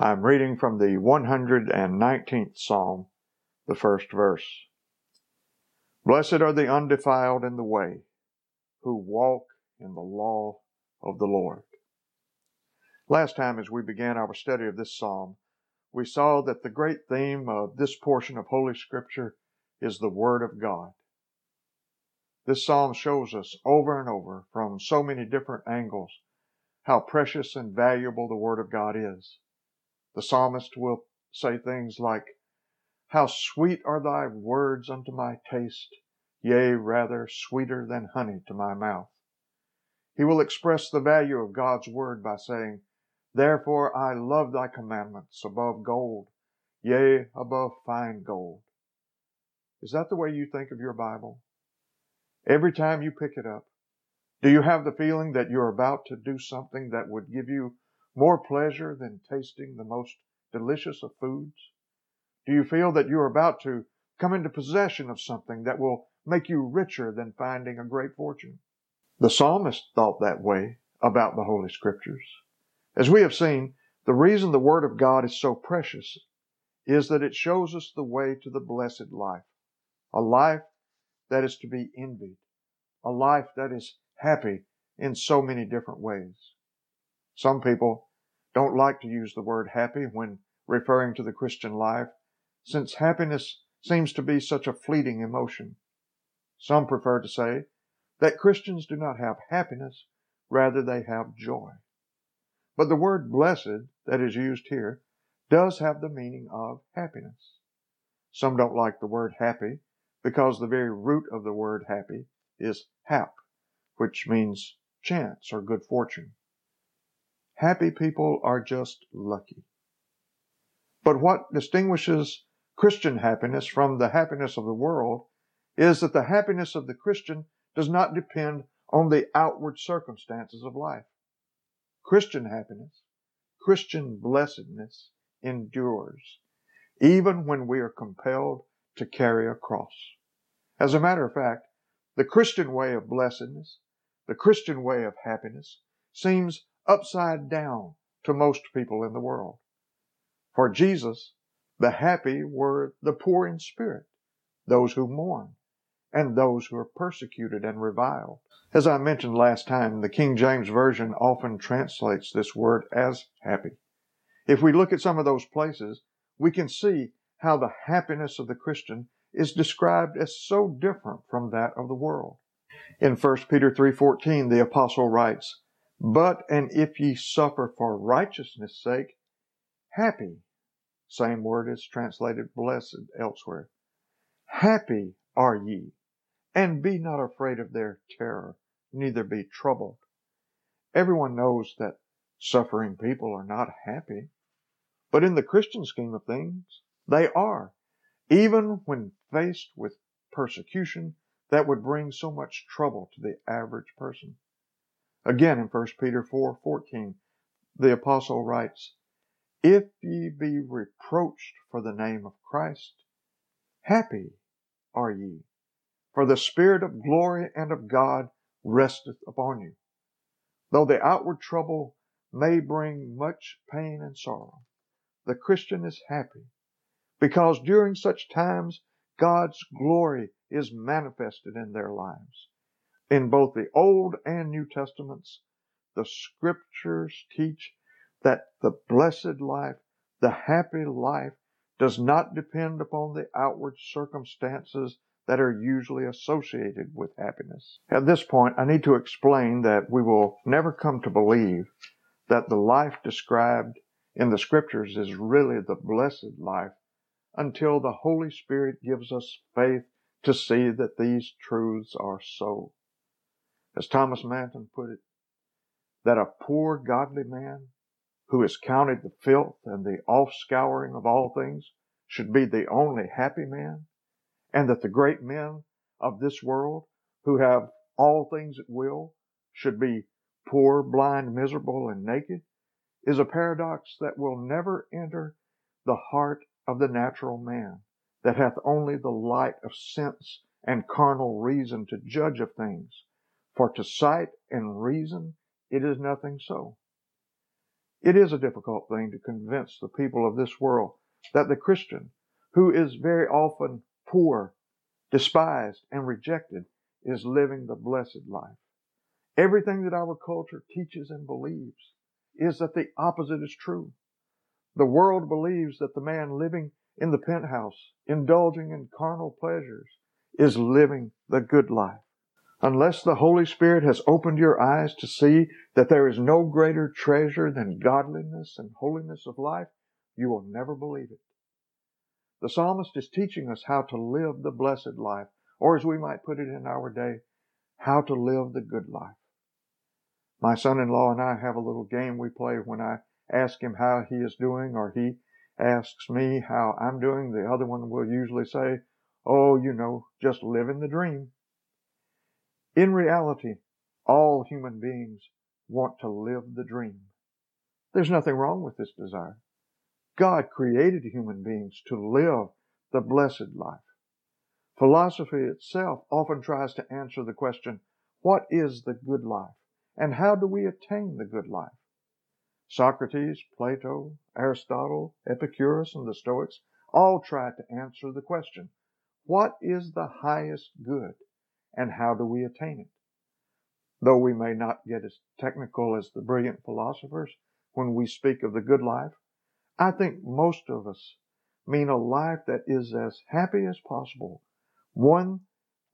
I'm reading from the 119th Psalm, the first verse. Blessed are the undefiled in the way, who walk in the law of the Lord. Last time, as we began our study of this psalm, we saw that the great theme of this portion of Holy Scripture is the Word of God. This psalm shows us over and over from so many different angles how precious and valuable the Word of God is. The psalmist will say things like, How sweet are thy words unto my taste, yea, rather sweeter than honey to my mouth. He will express the value of God's Word by saying, Therefore I love thy commandments above gold, yea, above fine gold. Is that the way you think of your Bible? Every time you pick it up, do you have the feeling that you're about to do something that would give you more pleasure than tasting the most delicious of foods? Do you feel that you are about to come into possession of something that will make you richer than finding a great fortune? The psalmist thought that way about the Holy Scriptures. As we have seen, the reason the Word of God is so precious is that it shows us the way to the blessed life, a life that is to be envied, a life that is happy in so many different ways. Some people don't like to use the word happy when referring to the Christian life, since happiness seems to be such a fleeting emotion. Some prefer to say that Christians do not have happiness, rather they have joy. But the word blessed that is used here does have the meaning of happiness. Some don't like the word happy because the very root of the word happy is hap, which means chance or good fortune. Happy people are just lucky. But what distinguishes Christian happiness from the happiness of the world is that the happiness of the Christian does not depend on the outward circumstances of life. Christian happiness, Christian blessedness endures, even when we are compelled to carry a cross. As a matter of fact, the Christian way of blessedness, the Christian way of happiness, seems upside down to most people in the world. For Jesus, the happy were the poor in spirit, those who mourn, and those who are persecuted and reviled. As I mentioned last time, the King James Version often translates this word as happy. If we look at some of those places, we can see how the happiness of the Christian is described as so different from that of the world. In 1 Peter 3:14, the apostle writes, but, and if ye suffer for righteousness' sake, happy. Same word is translated blessed elsewhere. Happy are ye, and be not afraid of their terror, neither be troubled. Everyone knows that suffering people are not happy, but in the Christian scheme of things, they are, even when faced with persecution that would bring so much trouble to the average person. Again in 1 Peter 4 14, the apostle writes, If ye be reproached for the name of Christ, happy are ye, for the Spirit of glory and of God resteth upon you. Though the outward trouble may bring much pain and sorrow, the Christian is happy because during such times God's glory is manifested in their lives. In both the Old and New Testaments, the scriptures teach that the blessed life, the happy life, does not depend upon the outward circumstances that are usually associated with happiness. At this point, I need to explain that we will never come to believe that the life described in the scriptures is really the blessed life until the Holy Spirit gives us faith to see that these truths are so as Thomas Manton put it, that a poor godly man who has counted the filth and the offscouring of all things should be the only happy man, and that the great men of this world who have all things at will should be poor, blind, miserable, and naked, is a paradox that will never enter the heart of the natural man, that hath only the light of sense and carnal reason to judge of things, for to sight and reason it is nothing so. It is a difficult thing to convince the people of this world that the Christian, who is very often poor, despised, and rejected, is living the blessed life. Everything that our culture teaches and believes is that the opposite is true. The world believes that the man living in the penthouse, indulging in carnal pleasures, is living the good life. Unless the Holy Spirit has opened your eyes to see that there is no greater treasure than godliness and holiness of life, you will never believe it. The psalmist is teaching us how to live the blessed life, or as we might put it in our day, how to live the good life. My son-in-law and I have a little game we play when I ask him how he is doing or he asks me how I'm doing. The other one will usually say, Oh, you know, just living the dream. In reality, all human beings want to live the dream. There's nothing wrong with this desire. God created human beings to live the blessed life. Philosophy itself often tries to answer the question, what is the good life? And how do we attain the good life? Socrates, Plato, Aristotle, Epicurus, and the Stoics all tried to answer the question, what is the highest good? And how do we attain it? Though we may not get as technical as the brilliant philosophers when we speak of the good life, I think most of us mean a life that is as happy as possible, one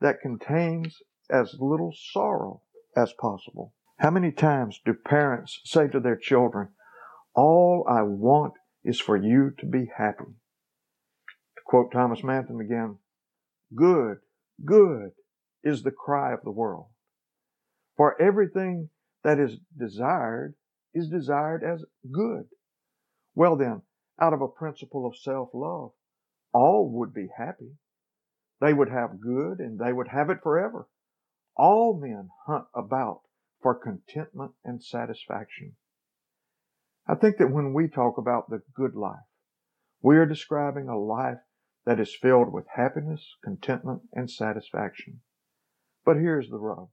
that contains as little sorrow as possible. How many times do parents say to their children, All I want is for you to be happy? To quote Thomas Manton again, good, good is the cry of the world. For everything that is desired is desired as good. Well then, out of a principle of self-love, all would be happy. They would have good and they would have it forever. All men hunt about for contentment and satisfaction. I think that when we talk about the good life, we are describing a life that is filled with happiness, contentment, and satisfaction. But here's the rub.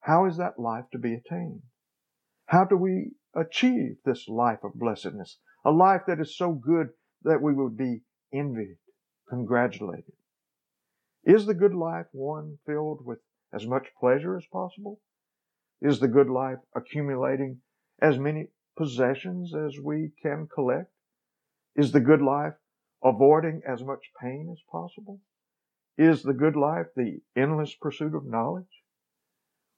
How is that life to be attained? How do we achieve this life of blessedness? A life that is so good that we would be envied, congratulated. Is the good life one filled with as much pleasure as possible? Is the good life accumulating as many possessions as we can collect? Is the good life avoiding as much pain as possible? Is the good life the endless pursuit of knowledge?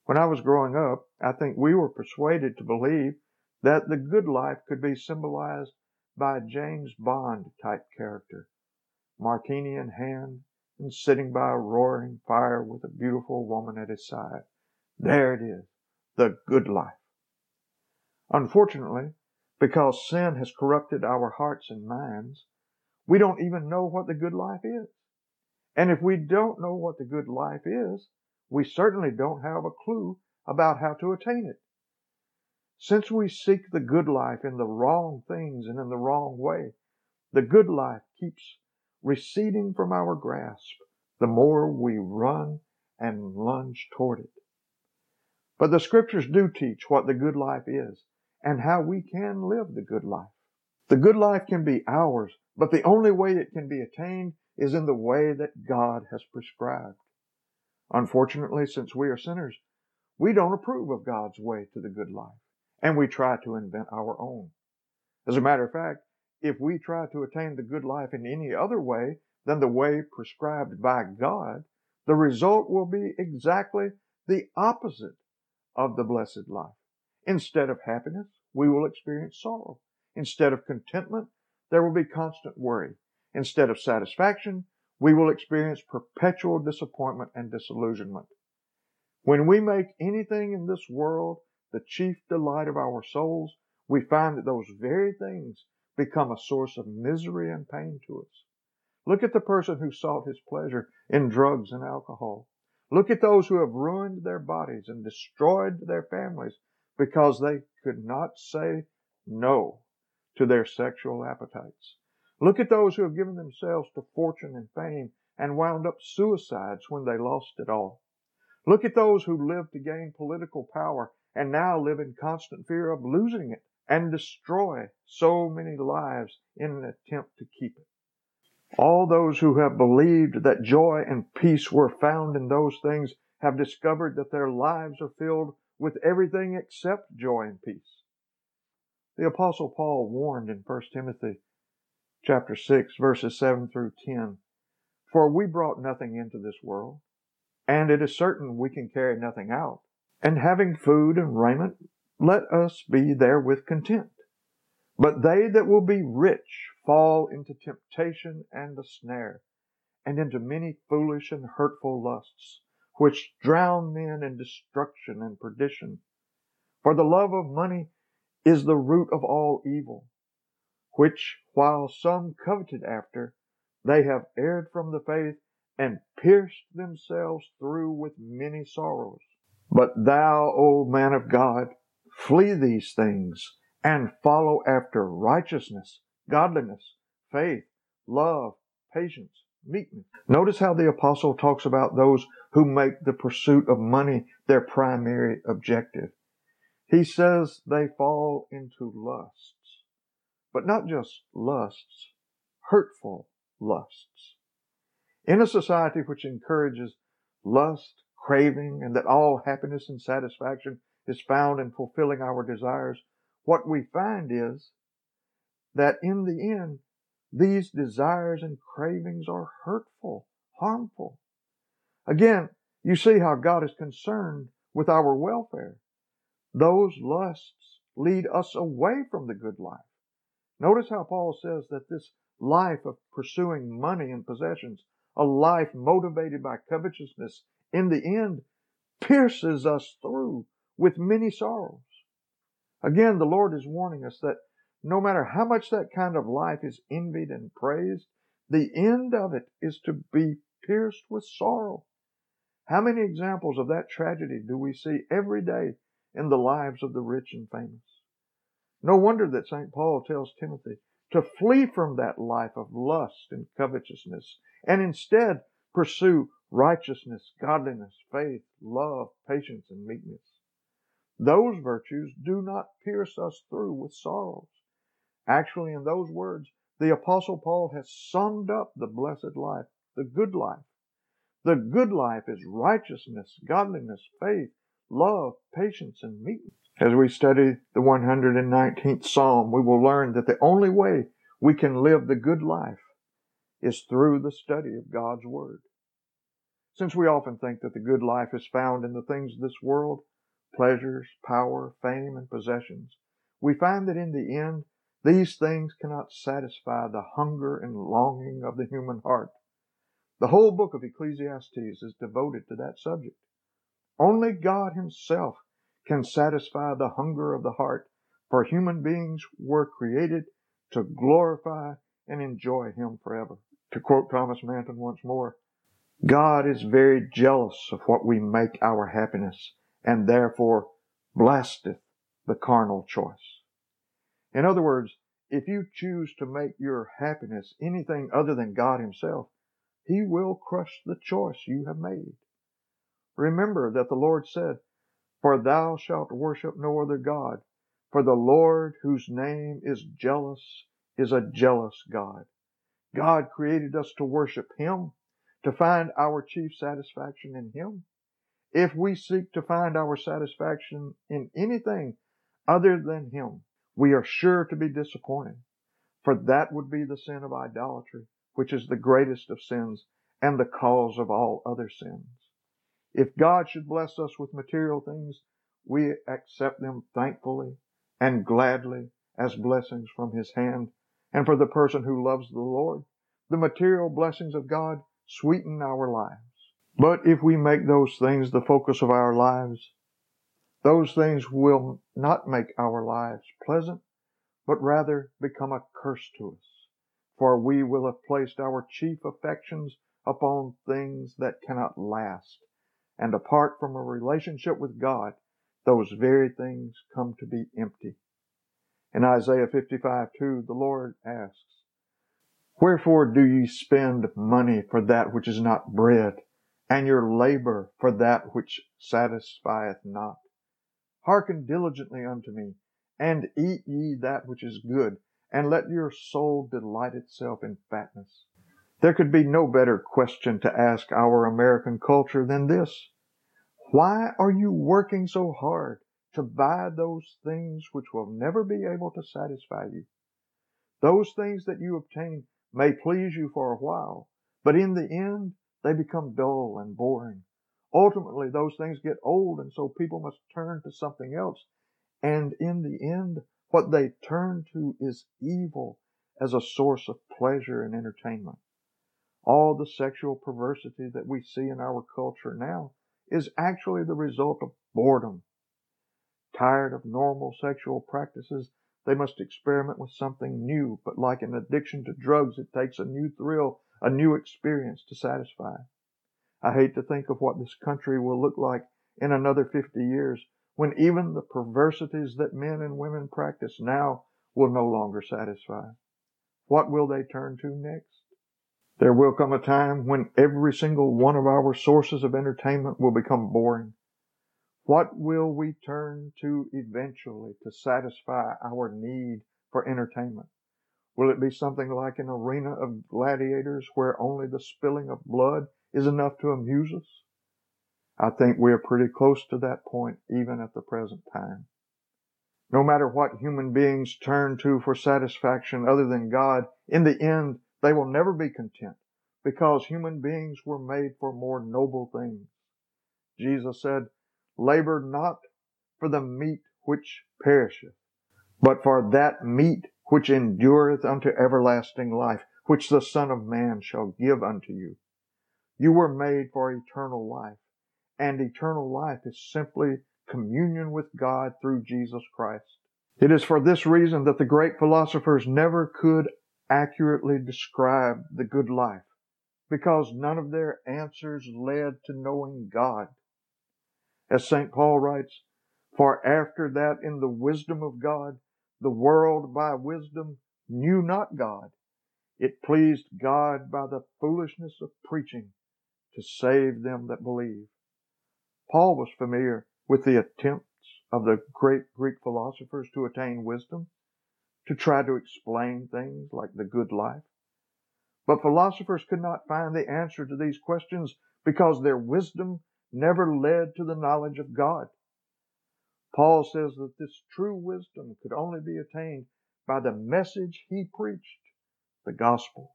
When I was growing up, I think we were persuaded to believe that the good life could be symbolized by a James Bond type character, martini in hand and sitting by a roaring fire with a beautiful woman at his side. There it is, the good life. Unfortunately, because sin has corrupted our hearts and minds, we don't even know what the good life is. And if we don't know what the good life is, we certainly don't have a clue about how to attain it. Since we seek the good life in the wrong things and in the wrong way, the good life keeps receding from our grasp the more we run and lunge toward it. But the scriptures do teach what the good life is and how we can live the good life. The good life can be ours, but the only way it can be attained is in the way that God has prescribed. Unfortunately, since we are sinners, we don't approve of God's way to the good life, and we try to invent our own. As a matter of fact, if we try to attain the good life in any other way than the way prescribed by God, the result will be exactly the opposite of the blessed life. Instead of happiness, we will experience sorrow. Instead of contentment, there will be constant worry. Instead of satisfaction, we will experience perpetual disappointment and disillusionment. When we make anything in this world the chief delight of our souls, we find that those very things become a source of misery and pain to us. Look at the person who sought his pleasure in drugs and alcohol. Look at those who have ruined their bodies and destroyed their families because they could not say no to their sexual appetites. Look at those who have given themselves to fortune and fame and wound up suicides when they lost it all. Look at those who lived to gain political power and now live in constant fear of losing it and destroy so many lives in an attempt to keep it. All those who have believed that joy and peace were found in those things have discovered that their lives are filled with everything except joy and peace. The apostle Paul warned in 1 Timothy chapter 6 verses 7 through 10, For we brought nothing into this world, and it is certain we can carry nothing out. And having food and raiment, let us be therewith content. But they that will be rich fall into temptation and a snare, and into many foolish and hurtful lusts, which drown men in destruction and perdition. For the love of money is the root of all evil, which while some coveted after, they have erred from the faith and pierced themselves through with many sorrows. But thou, O man of God, flee these things and follow after righteousness, godliness, faith, love, patience, meekness. Notice how the apostle talks about those who make the pursuit of money their primary objective. He says they fall into lusts, but not just lusts, hurtful lusts. In a society which encourages lust, craving, and that all happiness and satisfaction is found in fulfilling our desires, what we find is that in the end, these desires and cravings are hurtful, harmful. Again, you see how God is concerned with our welfare. Those lusts lead us away from the good life. Notice how Paul says that this life of pursuing money and possessions, a life motivated by covetousness, in the end pierces us through with many sorrows. Again, the Lord is warning us that no matter how much that kind of life is envied and praised, the end of it is to be pierced with sorrow. How many examples of that tragedy do we see every day in the lives of the rich and famous? No wonder that St. Paul tells Timothy to flee from that life of lust and covetousness and instead pursue righteousness, godliness, faith, love, patience, and meekness. Those virtues do not pierce us through with sorrows. Actually, in those words, the Apostle Paul has summed up the blessed life, the good life. The good life is righteousness, godliness, faith, love, patience, and meekness. As we study the 119th Psalm, we will learn that the only way we can live the good life is through the study of God's Word. Since we often think that the good life is found in the things of this world, pleasures, power, fame, and possessions, we find that in the end, these things cannot satisfy the hunger and longing of the human heart. The whole book of Ecclesiastes is devoted to that subject. Only God Himself can satisfy the hunger of the heart, for human beings were created to glorify and enjoy Him forever. To quote Thomas Manton once more, God is very jealous of what we make our happiness, and therefore blasteth the carnal choice. In other words, if you choose to make your happiness anything other than God Himself, He will crush the choice you have made. Remember that the Lord said, For thou shalt worship no other God, for the Lord whose name is jealous is a jealous God. God created us to worship Him, to find our chief satisfaction in Him. If we seek to find our satisfaction in anything other than Him, we are sure to be disappointed. For that would be the sin of idolatry, which is the greatest of sins and the cause of all other sins. If God should bless us with material things, we accept them thankfully and gladly as blessings from His hand. And for the person who loves the Lord, the material blessings of God sweeten our lives. But if we make those things the focus of our lives, those things will not make our lives pleasant, but rather become a curse to us. For we will have placed our chief affections upon things that cannot last. And apart from a relationship with God, those very things come to be empty. In Isaiah 55, 2, the Lord asks, Wherefore do ye spend money for that which is not bread, and your labor for that which satisfieth not? Hearken diligently unto me, and eat ye that which is good, and let your soul delight itself in fatness. There could be no better question to ask our American culture than this. Why are you working so hard to buy those things which will never be able to satisfy you? Those things that you obtain may please you for a while, but in the end, they become dull and boring. Ultimately, those things get old, and so people must turn to something else. And in the end, what they turn to is evil as a source of pleasure and entertainment. All the sexual perversity that we see in our culture now is actually the result of boredom. Tired of normal sexual practices, they must experiment with something new, but like an addiction to drugs, it takes a new thrill, a new experience to satisfy. I hate to think of what this country will look like in another 50 years when even the perversities that men and women practice now will no longer satisfy. What will they turn to next? There will come a time when every single one of our sources of entertainment will become boring. What will we turn to eventually to satisfy our need for entertainment? Will it be something like an arena of gladiators where only the spilling of blood is enough to amuse us? I think we are pretty close to that point even at the present time. No matter what human beings turn to for satisfaction other than God, in the end, they will never be content because human beings were made for more noble things. Jesus said, labor not for the meat which perisheth, but for that meat which endureth unto everlasting life, which the Son of Man shall give unto you. You were made for eternal life, and eternal life is simply communion with God through Jesus Christ. It is for this reason that the great philosophers never could accurately describe the good life, because none of their answers led to knowing God. As St. Paul writes, For after that in the wisdom of God, the world by wisdom knew not God. It pleased God by the foolishness of preaching to save them that believe. Paul was familiar with the attempts of the great Greek philosophers to attain wisdom, to try to explain things like the good life. But philosophers could not find the answer to these questions because their wisdom never led to the knowledge of God. Paul says that this true wisdom could only be attained by the message he preached, the gospel.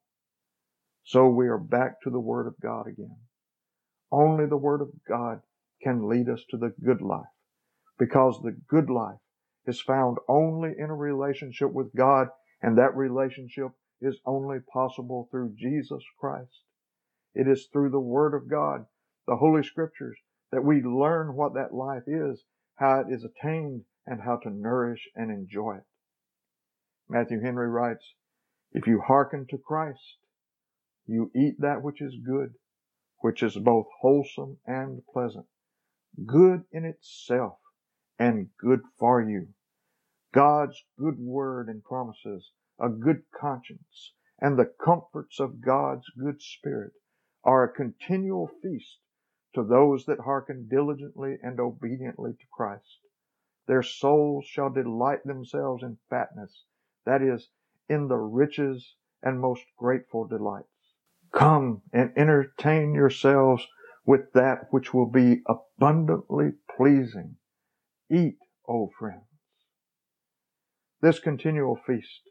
So we are back to the Word of God again. Only the Word of God can lead us to the good life because the good life is found only in a relationship with God and that relationship is only possible through Jesus Christ. It is through the Word of God, the Holy Scriptures, that we learn what that life is, how it is attained, and how to nourish and enjoy it. Matthew Henry writes, If you hearken to Christ, you eat that which is good, which is both wholesome and pleasant, good in itself and good for you. God's good word and promises, a good conscience, and the comforts of God's good spirit are a continual feast to those that hearken diligently and obediently to Christ. Their souls shall delight themselves in fatness, that is, in the riches and most grateful delights. Come and entertain yourselves with that which will be abundantly pleasing. Eat, O friends. This continual feast,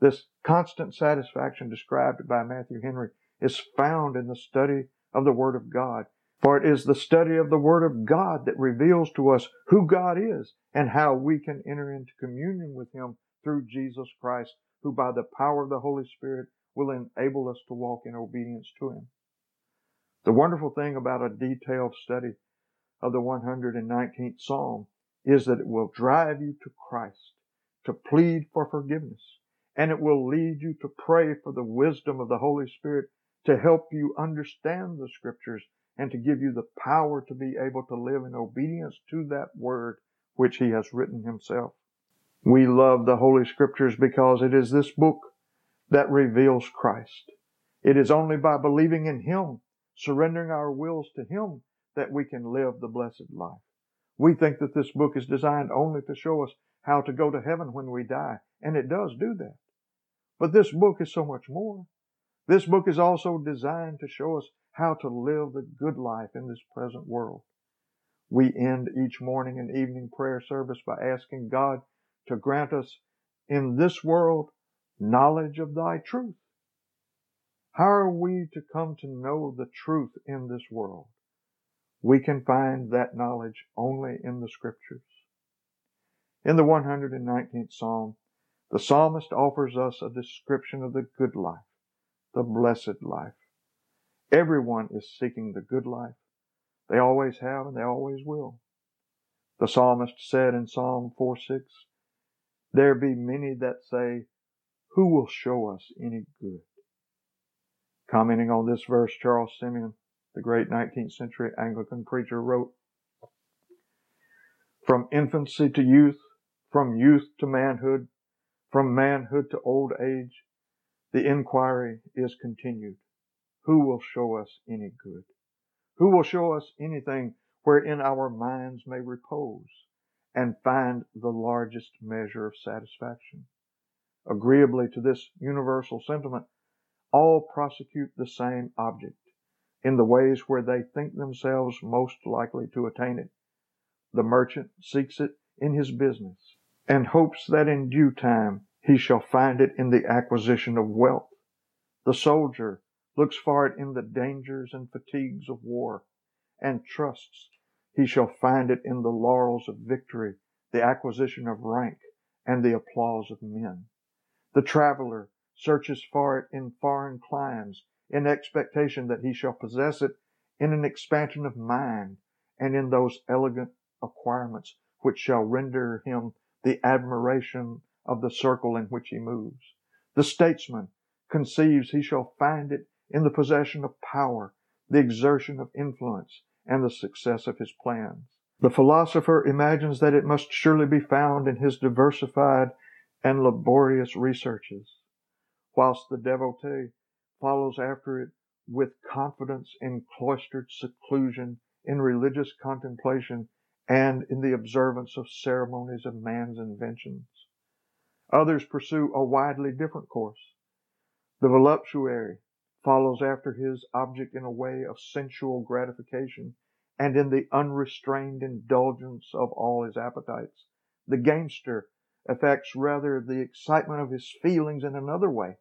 this constant satisfaction described by Matthew Henry is found in the study of the Word of God. For it is the study of the Word of God that reveals to us who God is and how we can enter into communion with Him through Jesus Christ, who by the power of the Holy Spirit will enable us to walk in obedience to Him. The wonderful thing about a detailed study of the 119th Psalm is that it will drive you to Christ, to plead for forgiveness, and it will lead you to pray for the wisdom of the Holy Spirit to help you understand the scriptures and to give you the power to be able to live in obedience to that word which he has written himself. We love the Holy Scriptures because it is this book that reveals Christ. It is only by believing in Him, surrendering our wills to Him, that we can live the blessed life. We think that this book is designed only to show us how to go to heaven when we die, and it does do that. But this book is so much more. This book is also designed to show us how to live the good life in this present world. We end each morning and evening prayer service by asking God to grant us in this world knowledge of thy truth. How are we to come to know the truth in this world? We can find that knowledge only in the scriptures. In the 119th Psalm, the psalmist offers us a description of the good life, the blessed life. Everyone is seeking the good life. They always have and they always will. The psalmist said in Psalm 4 6, There be many that say, Who will show us any good? Commenting on this verse, Charles Simeon, the great 19th century Anglican preacher, wrote, From infancy to youth, from youth to manhood, from manhood to old age, the inquiry is continued. Who will show us any good? Who will show us anything wherein our minds may repose and find the largest measure of satisfaction? Agreeably to this universal sentiment, all prosecute the same object in the ways where they think themselves most likely to attain it. The merchant seeks it in his business and hopes that in due time he shall find it in the acquisition of wealth. The soldier looks for it in the dangers and fatigues of war, and trusts he shall find it in the laurels of victory, the acquisition of rank, and the applause of men. The traveler searches for it in foreign climes, in expectation that he shall possess it in an expansion of mind, and in those elegant acquirements which shall render him the admiration of the circle in which he moves. The statesman conceives he shall find it in the possession of power, the exertion of influence, and the success of his plans. The philosopher imagines that it must surely be found in his diversified and laborious researches, whilst the devotee follows after it with confidence in cloistered seclusion, in religious contemplation, and in the observance of ceremonies of man's inventions. Others pursue a widely different course. The voluptuary follows after his object in a way of sensual gratification and in the unrestrained indulgence of all his appetites. The gamester affects rather the excitement of his feelings in another way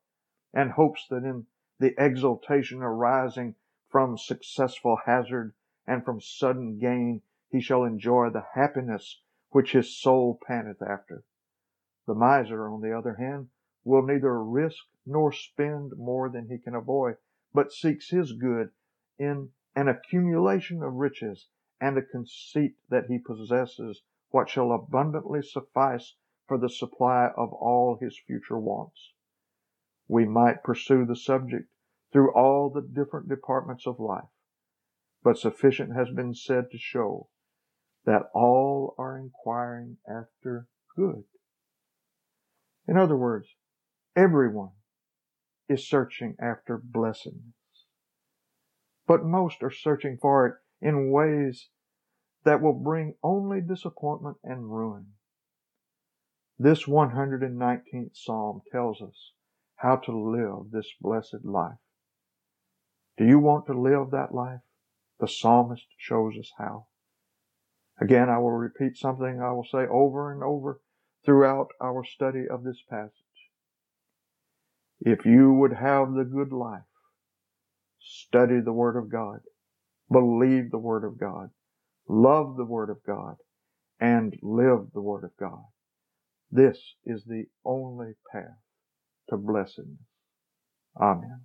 and hopes that in the exultation arising from successful hazard and from sudden gain he shall enjoy the happiness which his soul panteth after. The miser, on the other hand, will neither risk nor spend more than he can avoid, but seeks his good in an accumulation of riches and a conceit that he possesses what shall abundantly suffice for the supply of all his future wants. We might pursue the subject through all the different departments of life, but sufficient has been said to show that all are inquiring after good. In other words, everyone is searching after blessedness. But most are searching for it in ways that will bring only disappointment and ruin. This 119th Psalm tells us how to live this blessed life. Do you want to live that life? The psalmist shows us how. Again, I will repeat something I will say over and over throughout our study of this passage. If you would have the good life, study the Word of God, believe the Word of God, love the Word of God, and live the Word of God. This is the only path to blessedness. Amen.